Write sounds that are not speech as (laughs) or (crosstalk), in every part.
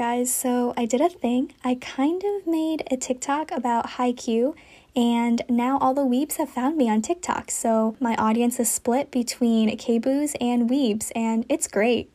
Guys, so I did a thing. I kind of made a TikTok about Haikyuu, and now all the weebs have found me on TikTok. So my audience is split between K-boos and weebs, and it's great.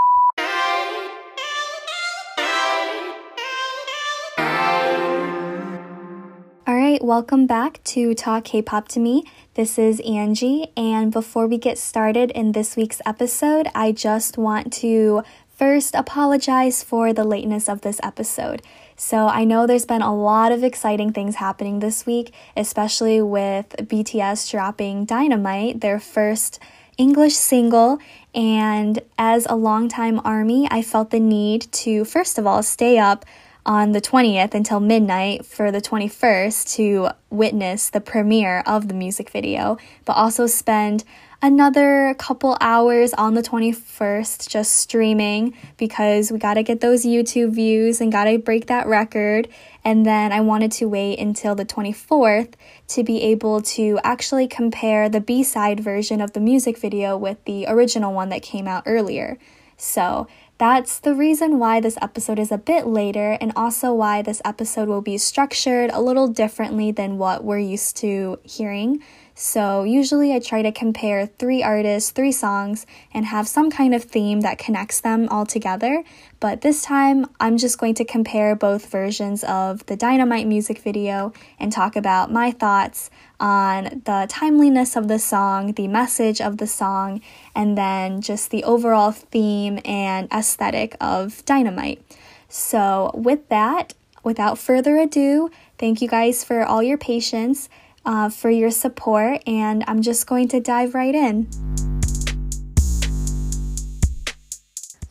All right, welcome back to Talk K-pop to me. This is Angie, and before we get started in this week's episode, I just want to first apologize for the lateness of this episode. So, I know there's been a lot of exciting things happening this week, especially with BTS dropping Dynamite, their first English single. And as a longtime ARMY, I felt the need to, first of all, stay up on the 20th until midnight for the 21st to witness the premiere of the music video, but also spend another couple hours on the 21st just streaming because we got to get those YouTube views and got to break that record. And then I wanted to wait until the 24th to be able to actually compare the B side version of the music video with the original one that came out earlier. So that's the reason why this episode is a bit later, and also why this episode will be structured a little differently than what we're used to hearing. So, usually I try to compare three artists, three songs, and have some kind of theme that connects them all together. But this time, I'm just going to compare both versions of the Dynamite music video and talk about my thoughts on the timeliness of the song, the message of the song, and then just the overall theme and aesthetic of Dynamite. So, with that, without further ado, thank you guys for all your patience uh, for your support, and I'm just going to dive right in.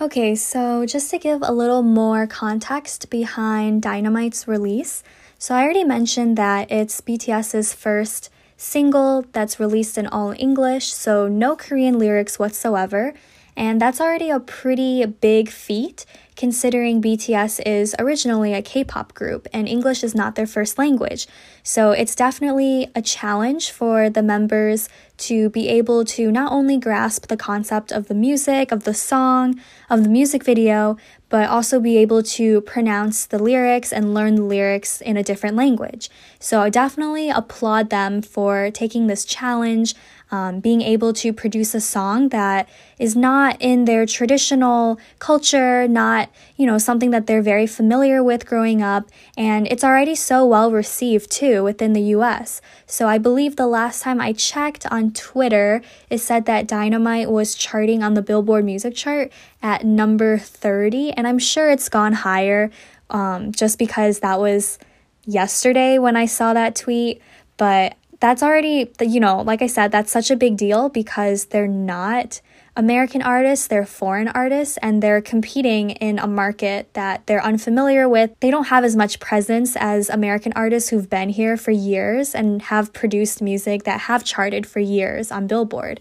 Okay, so just to give a little more context behind Dynamite's release, so I already mentioned that it's BTS's first single that's released in all English, so no Korean lyrics whatsoever, and that's already a pretty big feat considering BTS is originally a K pop group and English is not their first language. So it's definitely a challenge for the members to be able to not only grasp the concept of the music, of the song, of the music video, but also be able to pronounce the lyrics and learn the lyrics in a different language. So I definitely applaud them for taking this challenge um, being able to produce a song that is not in their traditional culture, not, you know, something that they're very familiar with growing up. And it's already so well received too within the US. So I believe the last time I checked on Twitter, it said that Dynamite was charting on the Billboard music chart at number 30. And I'm sure it's gone higher um, just because that was yesterday when I saw that tweet. But that's already, you know, like I said, that's such a big deal because they're not American artists, they're foreign artists, and they're competing in a market that they're unfamiliar with. They don't have as much presence as American artists who've been here for years and have produced music that have charted for years on Billboard.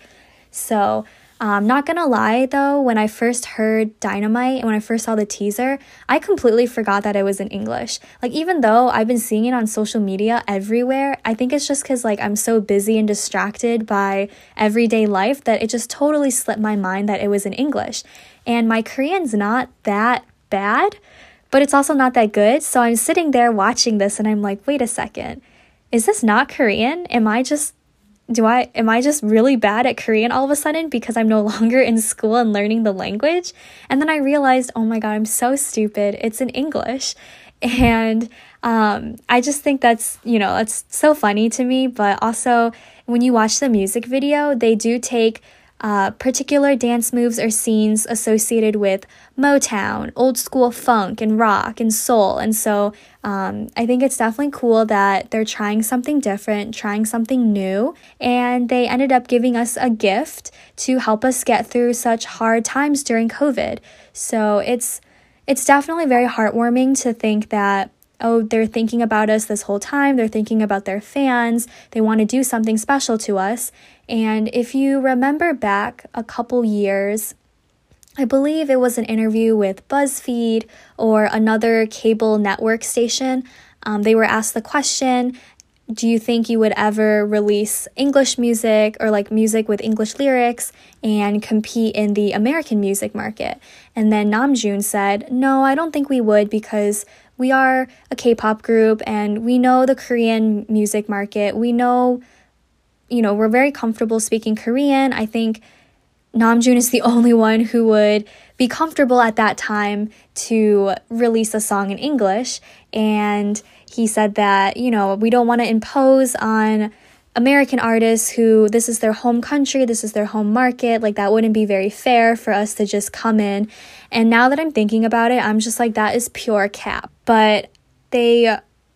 So, um, not gonna lie though, when I first heard Dynamite and when I first saw the teaser, I completely forgot that it was in English. Like, even though I've been seeing it on social media everywhere, I think it's just because, like, I'm so busy and distracted by everyday life that it just totally slipped my mind that it was in English. And my Korean's not that bad, but it's also not that good. So I'm sitting there watching this and I'm like, wait a second, is this not Korean? Am I just do I am I just really bad at Korean all of a sudden because I'm no (laughs) longer in school and learning the language? And then I realized, oh my god, I'm so stupid. It's in English. (laughs) And um, I just think that's, you know, that's so funny to me. But also, when you watch the music video, they do take uh, particular dance moves or scenes associated with Motown, old school funk, and rock and soul. And so um, I think it's definitely cool that they're trying something different, trying something new, and they ended up giving us a gift to help us get through such hard times during COVID. So it's it's definitely very heartwarming to think that oh, they're thinking about us this whole time. They're thinking about their fans. They want to do something special to us. And if you remember back a couple years, I believe it was an interview with BuzzFeed or another cable network station. Um, they were asked the question do you think you would ever release English music or like music with English lyrics and compete in the American music market? And then Namjoon said, No, I don't think we would because we are a K pop group and we know the Korean music market. We know, you know, we're very comfortable speaking Korean. I think Namjoon is the (laughs) only one who would be comfortable at that time to release a song in English. And he said that, you know, we don't want to impose on American artists who this is their home country, this is their home market. Like, that wouldn't be very fair for us to just come in. And now that I'm thinking about it, I'm just like, that is pure cap. But they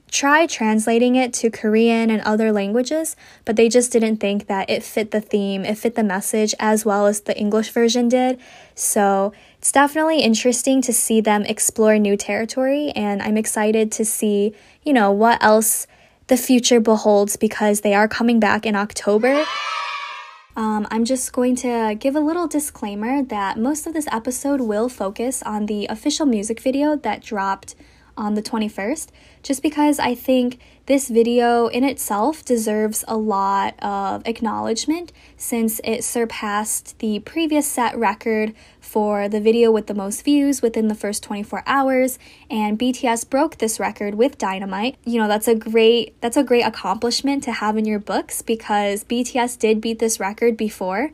tried translating it to Korean and other languages, but they just didn't think that it fit the theme, it fit the message as well as the English version did. So it's definitely interesting to see them explore new territory, and I'm excited to see, you know, what else the future beholds because they are coming back in October. Um, I'm just going to give a little disclaimer that most of this episode will focus on the official music video that dropped on the 21st, just because I think this video in itself deserves a lot of acknowledgement since it surpassed the previous set record for the video with the most views within the first 24 hours and BTS broke this record with Dynamite. You know, that's a great that's a great accomplishment to have in your books because BTS did beat this record before,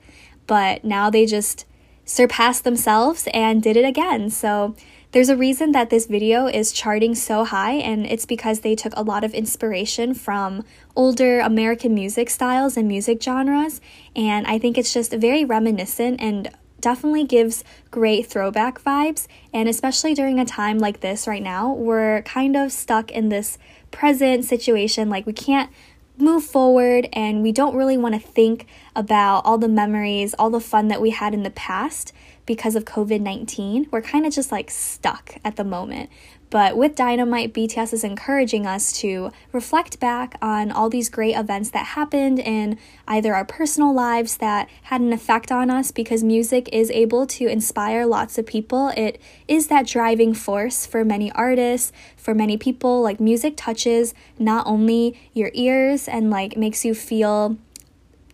but now they just surpassed themselves and did it again. So there's a reason that this video is charting so high, and it's because they took a lot of inspiration from older American music styles and music genres, and I think it's just very reminiscent and definitely gives great throwback vibes. And especially during a time like this right now, we're kind of stuck in this present situation. Like, we can't move forward and we don't really want to think about all the memories, all the fun that we had in the past because of COVID 19. We're kind of just like stuck at the moment. But with Dynamite, BTS is encouraging us to reflect back on all these great events that happened in either our personal lives that had an effect on us because music is able to inspire lots of people. It is that driving force for many artists, for many people. Like music touches not only your ears and like makes you feel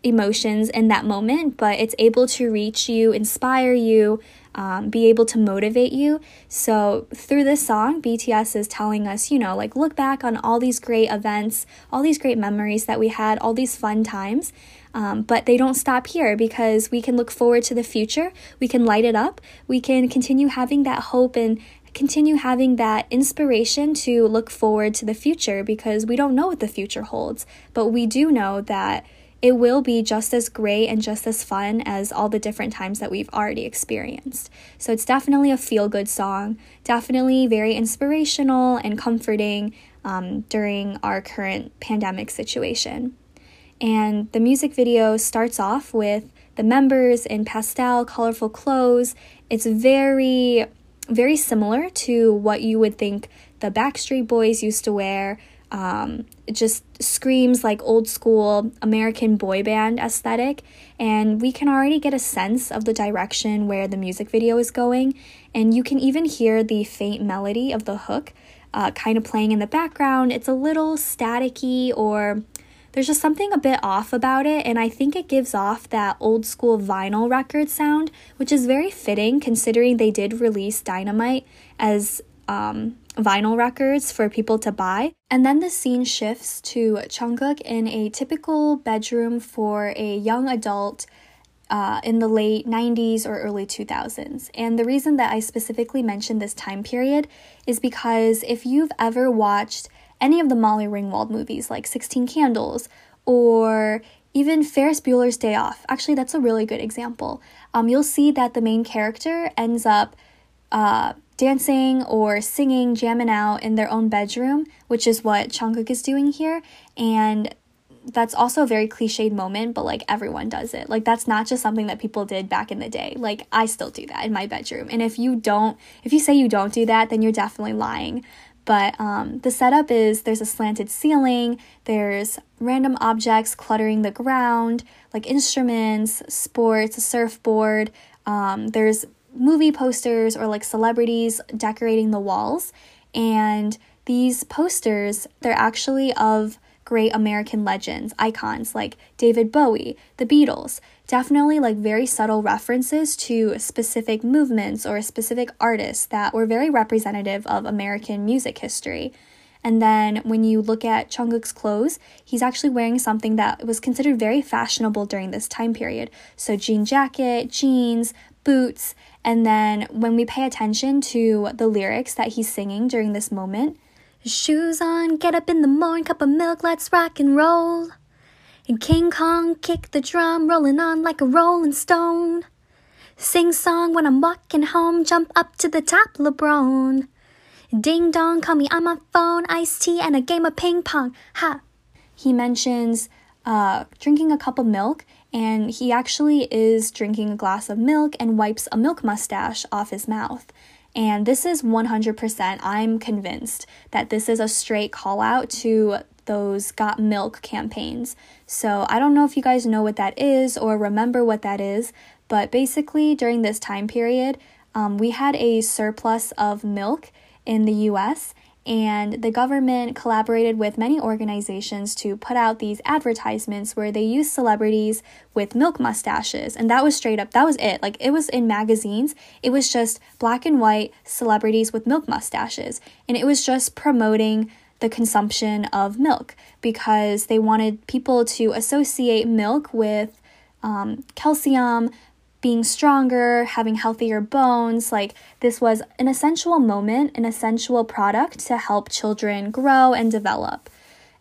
emotions in that moment, but it's able to reach you, inspire you, um, be able to motivate you. So, through this song, BTS is telling us, you know, like look back on all these great events, all these great memories that we had, all these fun times. Um, but they don't stop here because we can look forward to the future. We can light it up. We can continue having that hope and continue having that inspiration to look forward to the future because we don't know what the future holds. But we do know that it will be just as great and just as fun as all the different times that we've already experienced. So it's definitely a feel good song, definitely very inspirational and comforting um, during our current pandemic situation. And the music video starts off with the members in pastel, colorful clothes. It's very, very similar to what you would think the Backstreet Boys used to wear um, it just screams like old school American boy band aesthetic, and we can already get a sense of the direction where the music video is going, and you can even hear the faint melody of the hook uh, kind of playing in the background. It's a little staticky, or there's just something a bit off about it, and I think it gives off that old school vinyl record sound, which is very fitting considering they did release Dynamite as um, vinyl records for people to buy. And then the scene shifts to Jungkook in a typical bedroom for a young adult uh, in the late 90s or early 2000s. And the reason that I specifically mentioned this time period is because if you've ever watched any of the Molly Ringwald movies like 16 Candles or even Ferris Bueller's Day Off, actually, that's a really good example. Um, you'll see that the main character ends up uh, dancing or singing, jamming out in their own bedroom, which is what Jungkook is doing here. And that's also a very cliched moment, but like everyone does it. Like that's not just something that people did back in the day. Like I still do that in my bedroom. And if you don't, if you say you don't do that, then you're definitely lying. But um, the setup is there's a slanted ceiling, there's random objects cluttering the ground, like instruments, sports, a surfboard. Um, there's movie posters or like celebrities decorating the walls. And these posters, they're actually of great American legends, icons like David Bowie, the Beatles. Definitely like very subtle references to specific movements or specific artists that were very representative of American music history. And then when you look at Jungkook's clothes, he's actually wearing something that was considered very fashionable during this time period. So jean jacket, jeans, boots, and then when we pay attention to the lyrics that he's singing during this moment, shoes on, get up in the morning, cup of milk, let's rock and roll. And King Kong kick the drum, rolling on like a rolling stone. Sing song when I'm walking home, jump up to the top, LeBron. Ding dong, call me on my phone, iced tea, and a game of ping pong. Ha! He mentions uh, drinking a cup of milk, and he actually is drinking a glass of milk and wipes a milk mustache off his mouth. And this is 100%, I'm convinced that this is a straight call out to those Got Milk campaigns. So I don't know if you guys know what that is or remember what that is, but basically during this time period, um, we had a surplus of milk in the US, and the government collaborated with many organizations to put out these advertisements where they used celebrities with milk mustaches. And that was straight up, that was it. Like it was in magazines, it was just black and white celebrities with milk mustaches. And it was just promoting the consumption of milk because they wanted people to associate milk with um, calcium, being stronger, having healthier bones. Like, this was an essential moment, an essential product to help children grow and develop.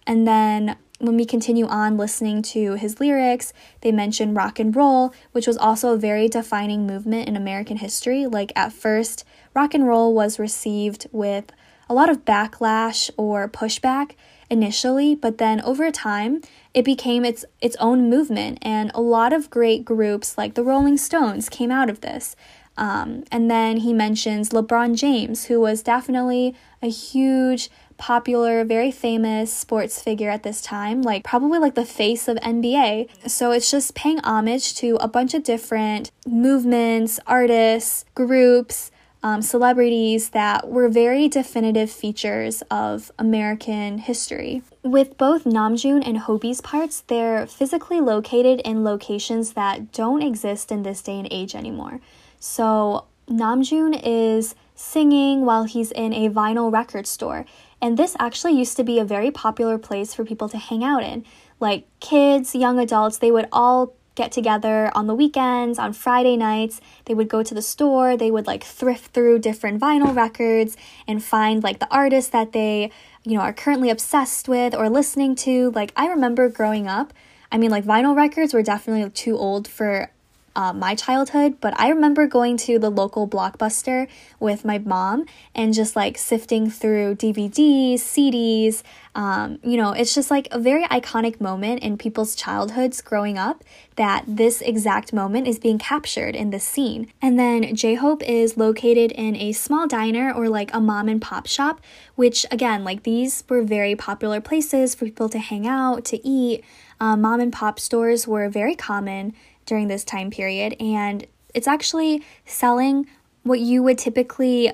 And then when we continue on listening to his lyrics, they mention rock and roll, which was also a very defining movement in American history. Like, at first, rock and roll was received with a lot of backlash or pushback initially, but then over time, it became its its own movement, and a lot of great groups like the Rolling Stones came out of this. Um, and then he mentions LeBron James, who was definitely a huge, popular, very famous sports figure at this time, like probably like the face of NBA. So it's just paying homage to a bunch of different movements, artists, groups um, celebrities that were very definitive features of American history. With both Namjoon and Hobi's parts, they're physically located in locations that don't exist in this day and age anymore. So Namjoon is singing while he's in a vinyl record store. And this actually used to be a very popular place for people to hang out in. Like kids, young adults, they would all get together on the weekends, on Friday nights. They would go to the store, they would like thrift through different vinyl records and find like the artists that they, you know, are currently obsessed with or listening to. Like I remember growing up, I mean like vinyl records were definitely too old for uh, my childhood, but I remember going to the local blockbuster with my mom and just like sifting through DVDs, CDs. Um, you know, it's just like a very iconic moment in people's childhoods growing up that this exact moment is being captured in this scene. And then J Hope is located in a small diner or like a mom and pop shop, which again, like these were very popular places for people to hang out, to eat. Uh, mom and pop stores were very common during this time period, and it's actually selling what you would typically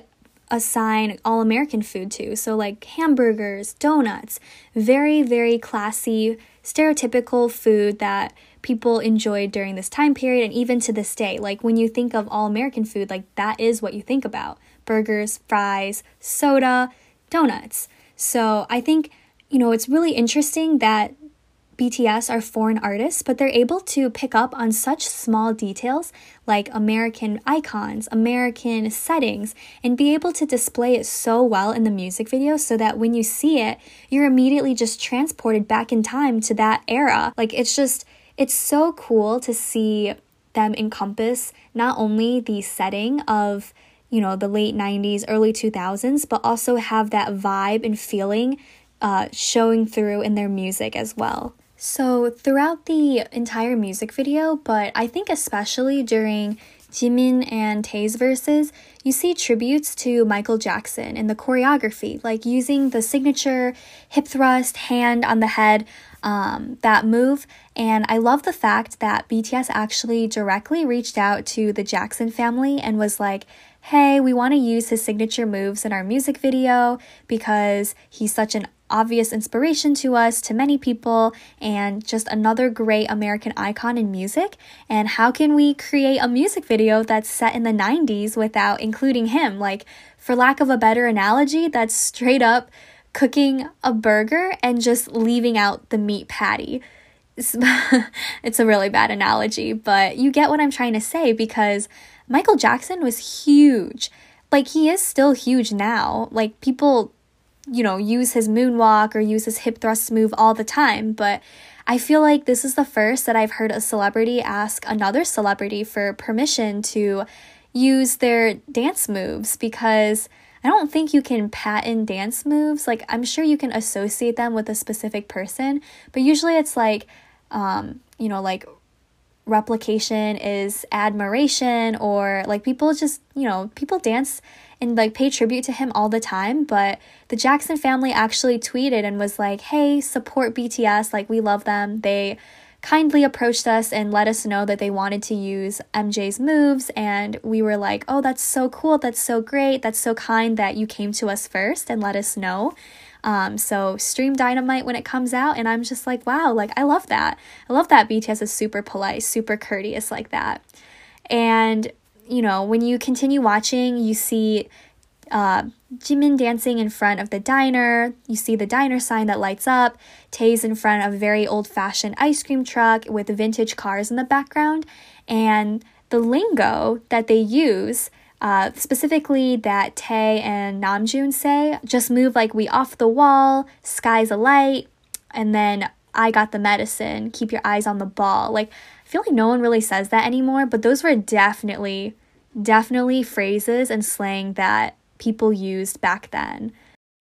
assign all American food to. So, like hamburgers, donuts, very, very classy, stereotypical food that people enjoyed during this time period and even to this day. Like, when you think of all American food, like that is what you think about burgers, fries, soda, donuts. So, I think, you know, it's really interesting that BTS are foreign artists, but they're able to pick up on such small details like American icons, American settings, and be able to display it so well in the music video so that when you see it, you're immediately just transported back in time to that era. Like it's just, it's so cool to see them encompass not only the setting of you know the late 90s early 2000s but also have that vibe and feeling uh, showing through in their music as well so, throughout the entire music video, but I think especially during Jimin and Tae's verses, you see tributes to Michael Jackson in the choreography, like using the signature hip thrust, hand on the head, um, that move. And I love the fact that BTS actually directly reached out to the Jackson family and was like, hey, we want to use his signature moves in our music video because he's such an obvious inspiration to us, to many people, and just another great American icon in music. And how can we create a music video that's set in the 90s without including him? Like, for lack of a better analogy, that's straight up cooking a burger and just leaving out the meat patty. (laughs) It's, a really bad analogy, but you get what I'm trying to say because Michael Jackson was huge. Like, he is still huge now. Like, people you know, use his moonwalk or use his hip thrust move all the time, but I feel like this is the first that I've heard a celebrity ask another celebrity for permission to use their dance moves because I don't think you can patent dance moves. Like, I'm sure you can associate them with a specific person, but usually it's like, um, you know, like replication is admiration, or like people just, you know, people dance and like pay tribute to him all the time. But the Jackson family actually tweeted and was like, hey, support BTS. Like, we love them. They kindly approached us and let us know that they wanted to use MJ's moves. And we were like, oh, that's so cool. That's so great. That's so kind that you came to us first and let us know. Um, so stream Dynamite when it comes out, and I'm just like, wow, like I love that. I love that BTS is super polite, super courteous like that. And you know, when you continue watching, you see uh, Jimin dancing in front of the diner. You see the diner sign that lights up. Tae's in front of a very old fashioned ice cream truck with vintage cars in the background. And the lingo that they use, uh, specifically that Tae and Namjoon say, just move like we off the wall, sky's a light, and then I got the medicine, keep your eyes on the ball. Like, I feel like no one really says that anymore, but those were definitely, definitely phrases and slang that people used back then.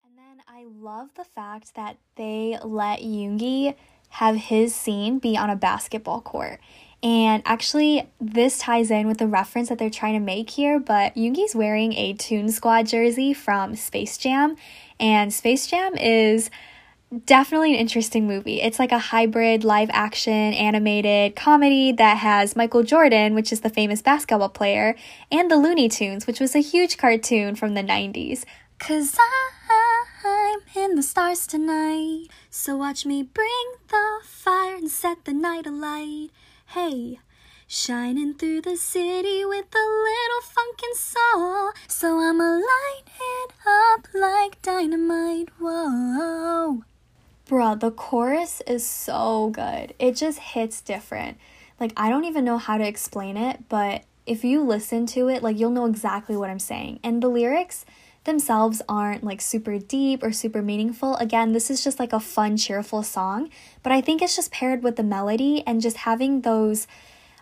And then I love the fact that they let Yoongi have his scene be on a basketball court. And actually, this ties in with the reference that they're trying to make here, but Yoongi's wearing a Toon Squad jersey from Space Jam. And Space Jam is definitely an interesting movie. It's like a hybrid live action animated comedy that has Michael Jordan, which is the famous basketball player, and the Looney Tunes, which was a huge cartoon from the 90s. Cause I'm in the stars tonight, so watch me bring the fire and set the night alight. Hey, shining through the city with a little funk and soul, so I'ma up like dynamite. Whoa. Bruh, the chorus is so good. It just hits different. Like, I don't even know how to explain it, but if you listen to it, like, you'll know exactly what I'm saying. And the lyrics themselves aren't like super deep or super meaningful. Again, this is just like a fun, cheerful song, but I think it's just paired with the melody and just having those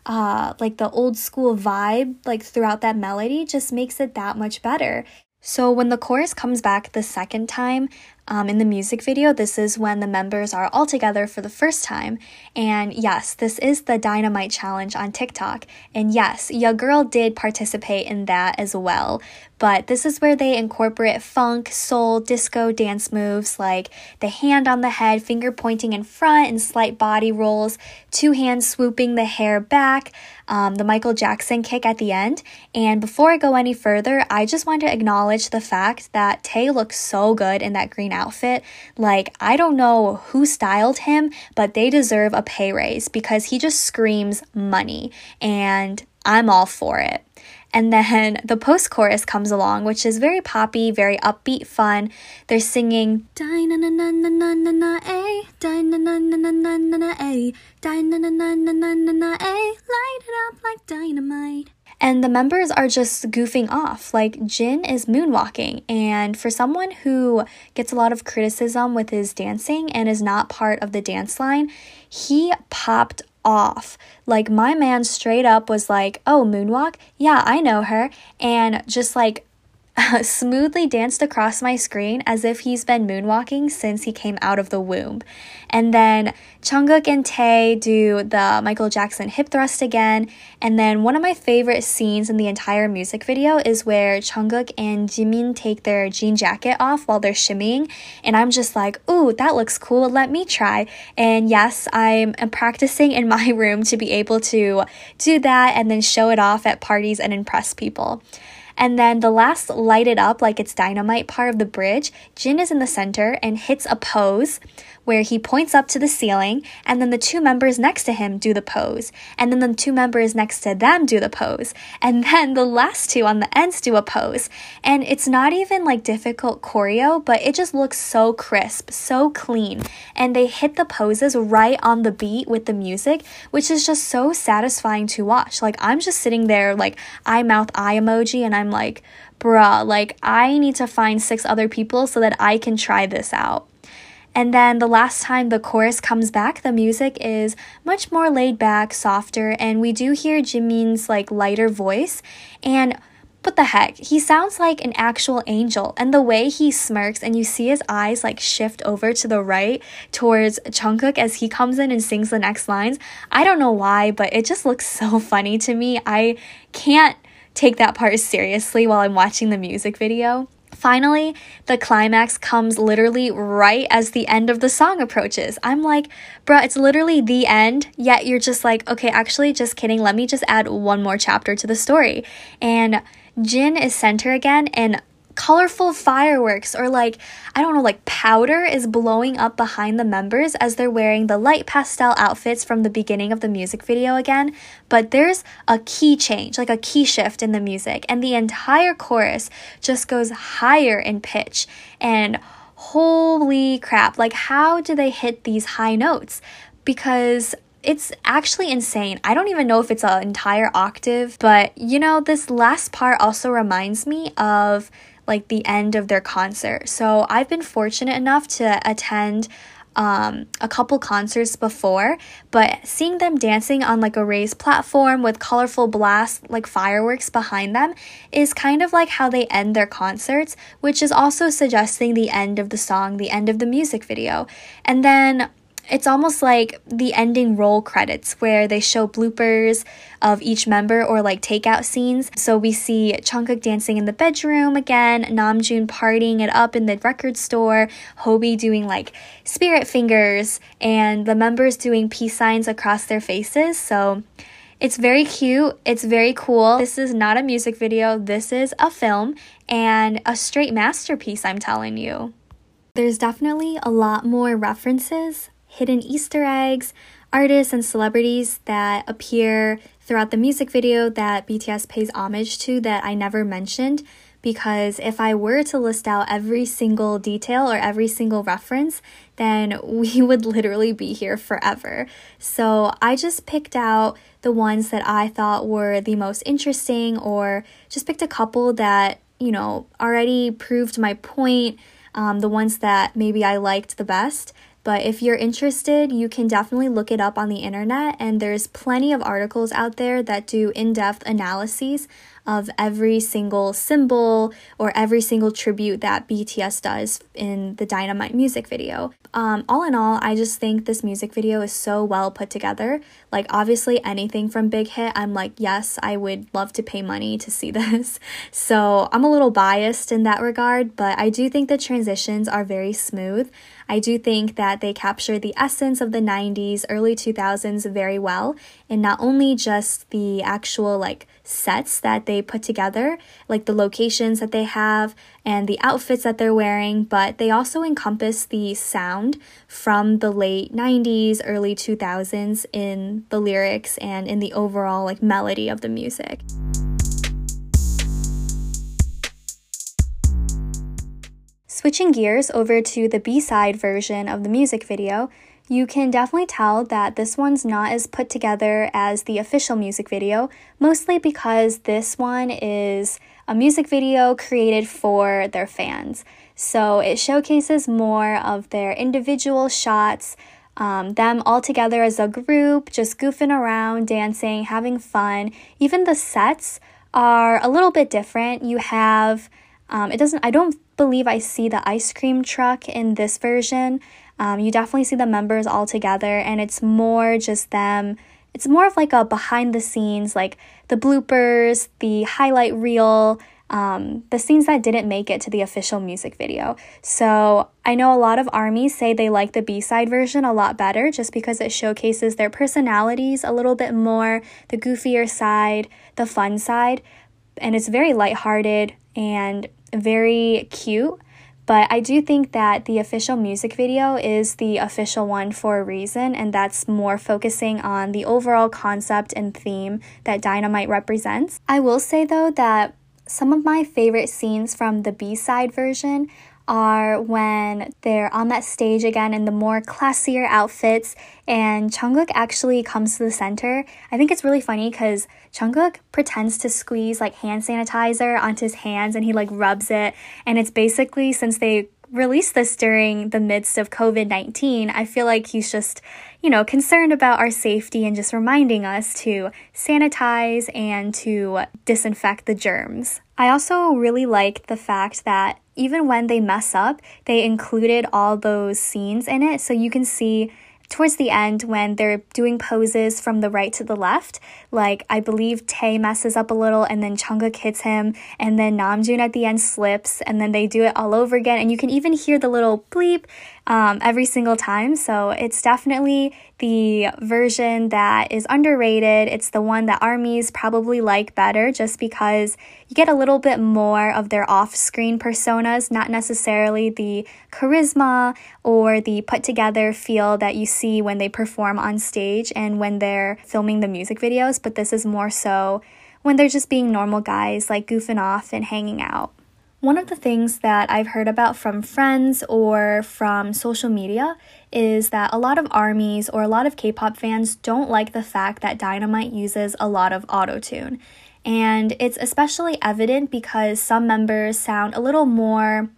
uh like the old school vibe like throughout that melody just makes it that much better. So when the chorus comes back the second time, um, in the music video, this is when the members are all together for the first time. And yes, this is the Dynamite Challenge on TikTok. And yes, your girl did participate in that as well. But this is where they incorporate funk, soul, disco dance moves like the hand on the head, finger pointing in front, and slight body rolls, two hands swooping the hair back, um, the Michael Jackson kick at the end. And before I go any further, I just want to acknowledge the fact that Tae looks so good in that green outfit. Like, I don't know who styled him, but they deserve a pay raise because he just screams money, and I'm all for it. And then the post chorus comes along, which is very poppy, very upbeat, fun. They're singing, light it up like dynamite. And the members are just goofing off. Like Jin is moonwalking. And for someone who gets a lot of criticism with his dancing and is not part of the dance line, he popped off. Like, my man straight up was like, Oh, moonwalk? Yeah, I know her. And just like (laughs) smoothly danced across my screen as if he's been moonwalking since he came out of the womb. And then Jungkook and Tae do the Michael Jackson hip thrust again. And then one of my favorite scenes in the entire music video is where Jungkook and Jimin take their jean jacket off while they're shimmying. And I'm just like, ooh, that looks cool. Let me try. And yes, I'm practicing in (laughs) my room to be able to do that and then show it off at parties and impress people. And then the last light it up like it's dynamite part of the bridge, Jin is in the center and hits a pose where he points up to the ceiling, and then the two members next to him do the pose, and then the two members next to them do the pose, and (laughs) then the last two on the ends do a pose. And it's not even like difficult choreo, but it just looks so crisp, so clean. And they hit the poses right on the beat with the music, which is just so satisfying to watch. Like, I'm just sitting there, like, eye mouth eye emoji, and I'm like, bruh, like, I need to find six other people so that I can try this out. And then the last time the chorus comes back, the music is much more laid back, softer, and we do hear Jimin's like lighter voice. And what the heck? He sounds like an actual angel. And the way he smirks and you see his eyes like shift over to the right towards Jungkook as he comes in and sings the next lines. I don't know why, but it just looks (laughs) so funny to me. I can't take that part seriously while I'm watching the music video. Finally, the climax comes literally right as the end of the song approaches. I'm like, bruh, it's literally the end, yet you're just like, okay, actually, just kidding. Let me just add one more chapter to the story. And Jin is center again, and colorful fireworks or like I don't know like powder is blowing up behind the members as they're wearing the light pastel outfits from the beginning of the music video again. But there's a key change like a key shift in the music. And the entire chorus just goes higher in pitch. And holy crap like how do they hit these high notes? Because it's actually insane. I don't even know if it's an entire octave, but you know, this last part also reminds me of like the end of their concert. So I've been fortunate enough to attend um, a couple concerts before, but seeing them dancing on like a raised platform with colorful blasts like fireworks behind them is kind of like how they end their concerts, which is also suggesting the end of the song, the end of the music video. And then it's almost like the ending roll credits where they show bloopers of each member or like takeout scenes. So we see Jungkook dancing in the bedroom again, Namjoon partying it up in the record store, Hobi doing like spirit fingers, and the members doing peace signs across their faces. So it's very cute. It's very cool. This is not a music video. This is a film and a straight masterpiece, I'm telling you. There's definitely a lot more references hidden Easter eggs, artists, and celebrities that appear throughout the music video that BTS pays homage to that I never mentioned. Because if I were to list out every single detail or every single reference, then (laughs) we would literally be here forever. So I just picked out the ones that I thought were the most interesting, or just picked a couple that, you know, already proved my point, um, the ones that maybe I liked the best. But if you're interested, you can definitely look it up on the internet, and there's plenty of articles out there that do in depth analyses of every single symbol or every single tribute that BTS does in the Dynamite music video. Um, all in all, I just think this music video is so well put together. Like, obviously, anything from Big Hit, I'm like, yes, I would love to pay money to see (laughs) this. So I'm a little biased in that regard, but I do think the transitions are very smooth. I do think that they capture the essence of the 90s, early 2000s very well, and not only just the actual like sets that they put together, like the locations that they have and the outfits that they're wearing, but they also encompass the sound from the late 90s, early 2000s in the lyrics and in the overall like melody of the music. Switching gears over to the B side version of the music video, you can definitely tell that this one's not as put together as the official music video, mostly because this one is a music video created for their fans. So it showcases more of their individual shots, um, them all together as a group, just goofing around, dancing, having fun. Even the sets are a little bit different. You have um, it doesn't, I don't believe I see the ice cream truck in this version. Um, you definitely see the members all together, and it's more just them. It's more of like a behind the scenes, like the bloopers, the highlight reel, um, the scenes that didn't make it to the official music video. So I know a lot of armies say they like the B side version a lot better just because it showcases their personalities a little bit more, the goofier side, the fun side. and it's very lighthearted and very cute. But I do think that the official music video is the official one for a reason, and that's more focusing on the overall concept and theme that Dynamite represents. I will say though that some of my favorite scenes from the B side version are when they're on that stage again in the more classier outfits and Jungkook actually comes to the center. I think it's really funny because Jungkook pretends to squeeze like hand sanitizer onto his hands and he like rubs it and it's basically since they released this during the midst of COVID 19, I feel like he's just, you know, concerned about our safety and just reminding us to sanitize and to disinfect the germs. I also really like the fact that even when they mess up, they included all those scenes in it. So you can see towards the end when they're doing poses from the right to the left. Like I believe Tae messes up a little and then Jungkook hits him and then Namjoon at the end slips and then they do it all over again and you can even hear the little bleep um, every single time. So it's definitely the version that is underrated. It's the one that armies probably like better just because you get a little bit more of their off screen personas, not necessarily the charisma or the put together feel that you see when they perform on stage and when they're filming the music videos, but this is more so when they're just being normal guys, like goofing off and hanging out. One of the things that I've heard about from friends or from social media is that a lot of armies or a lot of K pop fans don't like the fact that Dynamite uses a lot of auto tune. And it's especially evident because some members sound a little more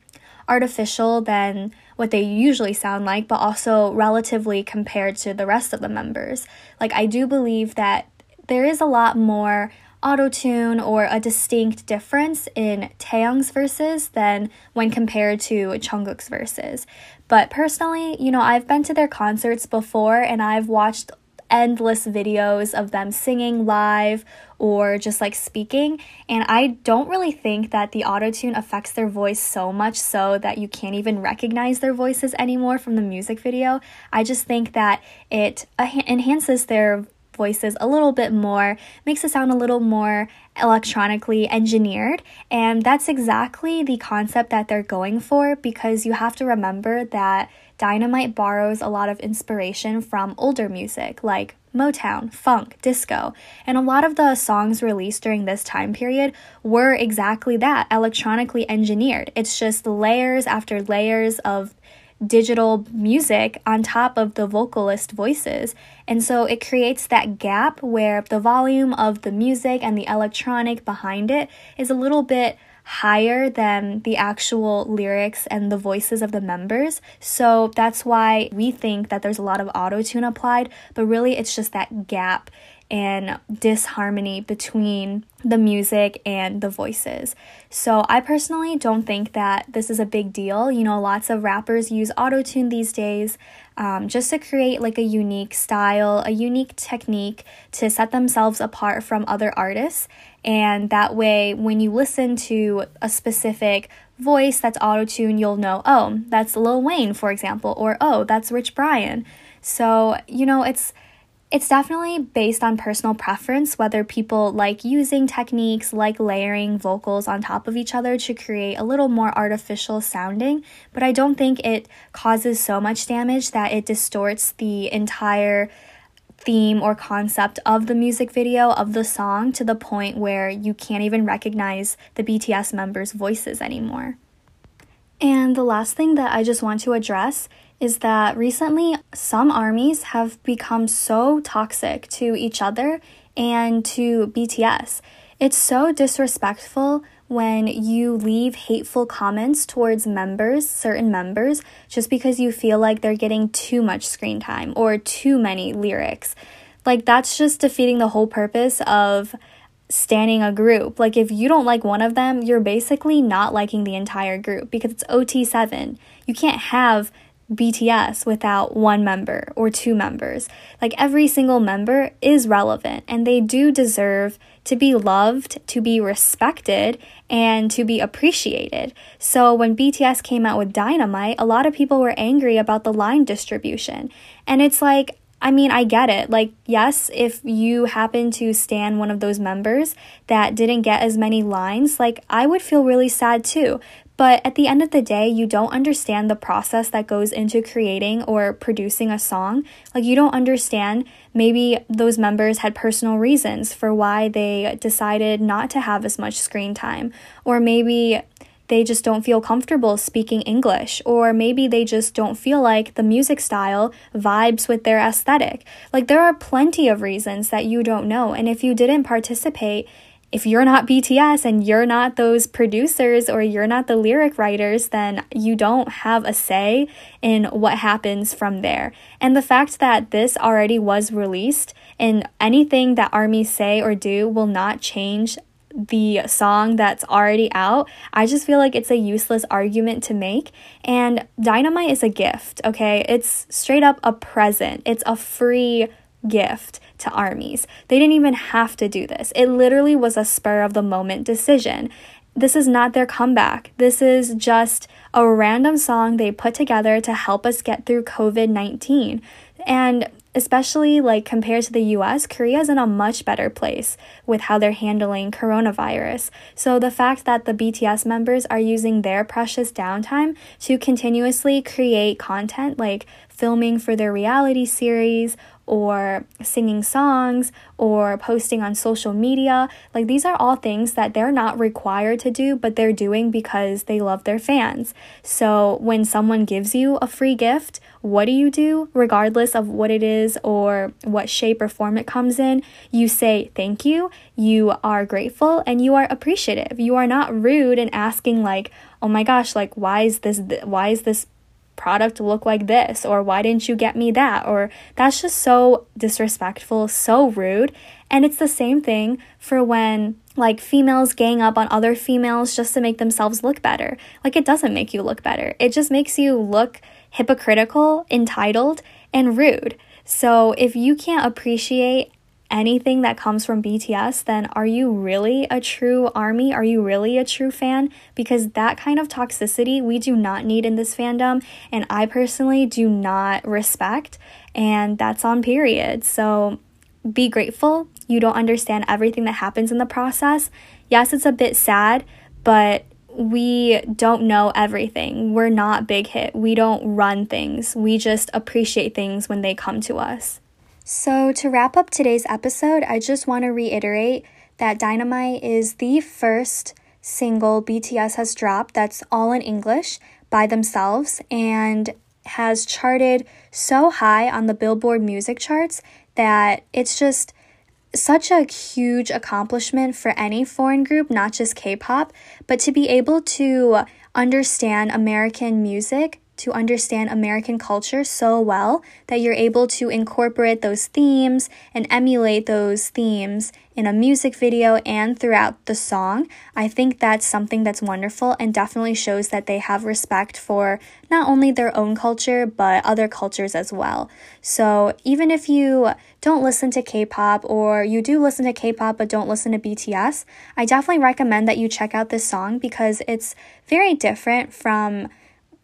artificial than what they usually sound like, but also relatively compared to the rest of the members. Like, I do believe that there is a lot more auto-tune or a distinct difference in Taehyung's verses than when compared to Jungkook's verses. But personally, you know, I've been to their concerts before and I've watched endless videos of them singing live or just like speaking. And I don't really think that the autotune affects their voice so much so that you can't even recognize their voices anymore from the music video. I just think that it enhances their voices a little bit more, makes it sound a little more electronically engineered. And that's exactly the concept that they're going for because you have to remember that Dynamite borrows a lot of inspiration from older music like Motown, funk, disco, and a lot of the songs released during this time period were exactly that electronically engineered. It's just layers after layers of digital music on top of the vocalist voices. And so it creates that gap where the volume of the music and the electronic behind it is a little bit higher than the actual lyrics and the voices of the members. So that's why we think that there's a lot of auto tune applied, but really it's just that gap and disharmony between the music and the voices. So, I personally don't think that this is a big deal. You know, lots of rappers use autotune these days um, just to create like a unique style, a unique technique to set themselves apart from other artists. And that way, when you listen to a specific voice that's autotune, you'll know, oh, that's Lil Wayne, for example, or oh, that's Rich Brian. So, you know, it's it's definitely based on personal preference whether people like using techniques like layering vocals on top of each other to create a little more artificial sounding, but I don't think it causes so much damage that it distorts the entire theme or concept of the music video of the song to the point where you can't even recognize the BTS members' voices anymore. And the last thing that I just want to address is that recently some armies have become so toxic to each other and to BTS. It's so disrespectful when you leave hateful comments towards members, certain members, just because you feel like they're getting too much screen time or too many lyrics. Like, that's just defeating the whole purpose of standing a group. Like, if you don't like one of them, you're basically not liking the entire group because it's OT7. You can't have BTS without one member or two members. Like every single member is relevant and they do deserve to be loved, to be respected, and to be appreciated. So when BTS came out with Dynamite, a lot of people were angry about the line distribution. And it's like, I mean, I get it. Like, yes, if you happen to stand one of those members that didn't get as many lines, like, I would feel really sad too. But at the end of the day, you don't understand the process that goes into creating or producing a song. Like, you don't understand maybe those members had personal reasons for why they decided not to have as much screen time. Or maybe they just don't feel comfortable speaking English, or maybe they just don't feel like the music style vibes with their aesthetic. Like, there are plenty of reasons that you don't know. And if you didn't participate if you're not BTS and you're not those producers or you're not the lyric writers, then you don't have a say in what happens from there. And the fact that this already was released and anything that ARMY say or do will not change the song that's already out, I just feel like it's a useless argument to make. And Dynamite is a gift, okay? It's straight up a present, it's a free gift to armies. They didn't even have to do this. It literally was a spur of the moment decision. This is not their comeback. This is just a random song they put together to help us get through COVID 19. And especially like compared to the US, Korea is in a much better place with how they're handling coronavirus. So the fact that the BTS members are using their precious downtime to continuously create content like filming for their reality series or singing songs or posting on social media. Like, these are all things that they're not required to do, but they're doing because they love their fans. So, when someone gives you a free gift, what do you do, regardless of what it is or what shape or form it comes in? You say thank you, you are grateful, and you are appreciative. You are not rude and asking, like, oh my gosh, like, why is this, why is this product look like this or why didn't you get me that or that's just so disrespectful so rude. And it's the same thing for when like females gang up on other females just to make themselves look better. Like it doesn't make you look better. It just makes you look hypocritical entitled and rude. So if you can't appreciate anything that comes from BTS, then are you really a true army? Are you really a true fan? Because that kind of toxicity we do not need in this fandom, and I personally do not respect, and that's on period. So be grateful. You don't understand everything that happens in the process. Yes, it's a bit sad, but we don't know everything. We're not big hit. We don't run things. We just appreciate things when they come to us. So, to wrap up today's episode, I just want to reiterate that Dynamite is the first single BTS has dropped that's all in English by themselves and has charted so high on the Billboard music charts that it's just such a huge accomplishment for any foreign group, not just K pop, but to be able to understand American music to understand American culture so well that you're able to incorporate those themes and emulate those themes in a music video and throughout the song. I think that's something that's wonderful and definitely shows that they have respect for not only their own culture but other cultures as well. So, even if you don't listen to K pop or you do listen to K pop but don't listen to BTS, I definitely recommend that you check out this song because it's very different from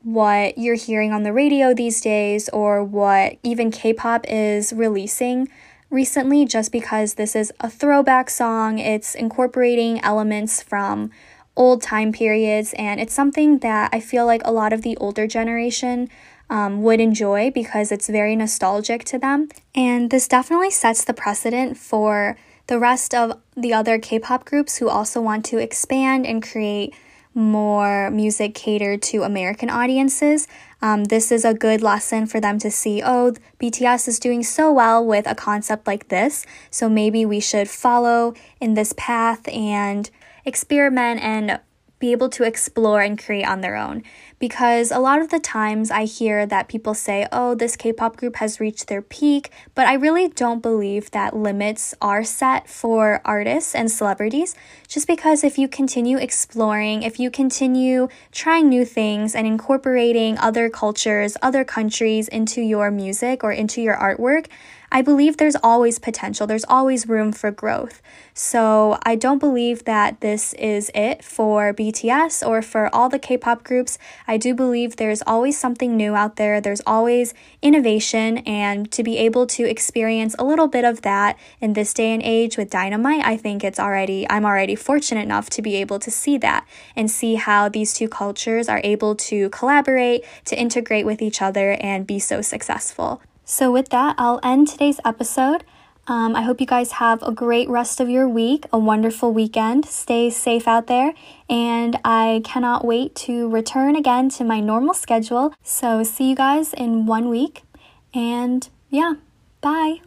what you're hearing on the radio these days or what even K pop is releasing recently, just because this is a throwback song. It's incorporating elements from old time periods, and it's something that I feel like a lot of the older generation um, would enjoy because it's very nostalgic to them. And this definitely sets the precedent for the rest of the other K pop groups who also want to expand and create more music catered to American audiences. Um, this is a good lesson for them to see oh, BTS is doing so well with a concept like this, so maybe we should follow in this path and experiment and be able to explore and create on their own. Because a lot of the times I hear that people say, oh, this K pop group has reached their peak, but I really don't believe that limits are set for artists and celebrities. Just because if you continue exploring, if you continue trying new things and incorporating other cultures, other countries into your music or into your artwork, I believe there's always potential, there's always room for growth. So I don't believe that this is it for BTS or for all the K pop groups. I do believe there's always something new out there, there's always innovation, and to be able to experience a little bit of that in this day and age with Dynamite, I think it's already, I'm already fortunate enough to be able to see that and see how these two cultures are able to collaborate, to integrate with each other, and be so successful. So, with that, I'll end today's episode. Um, I hope you guys have a great rest of your week, a wonderful weekend. Stay safe out there, and I cannot wait to return again to my normal schedule. So, see you guys in one week, and yeah, bye.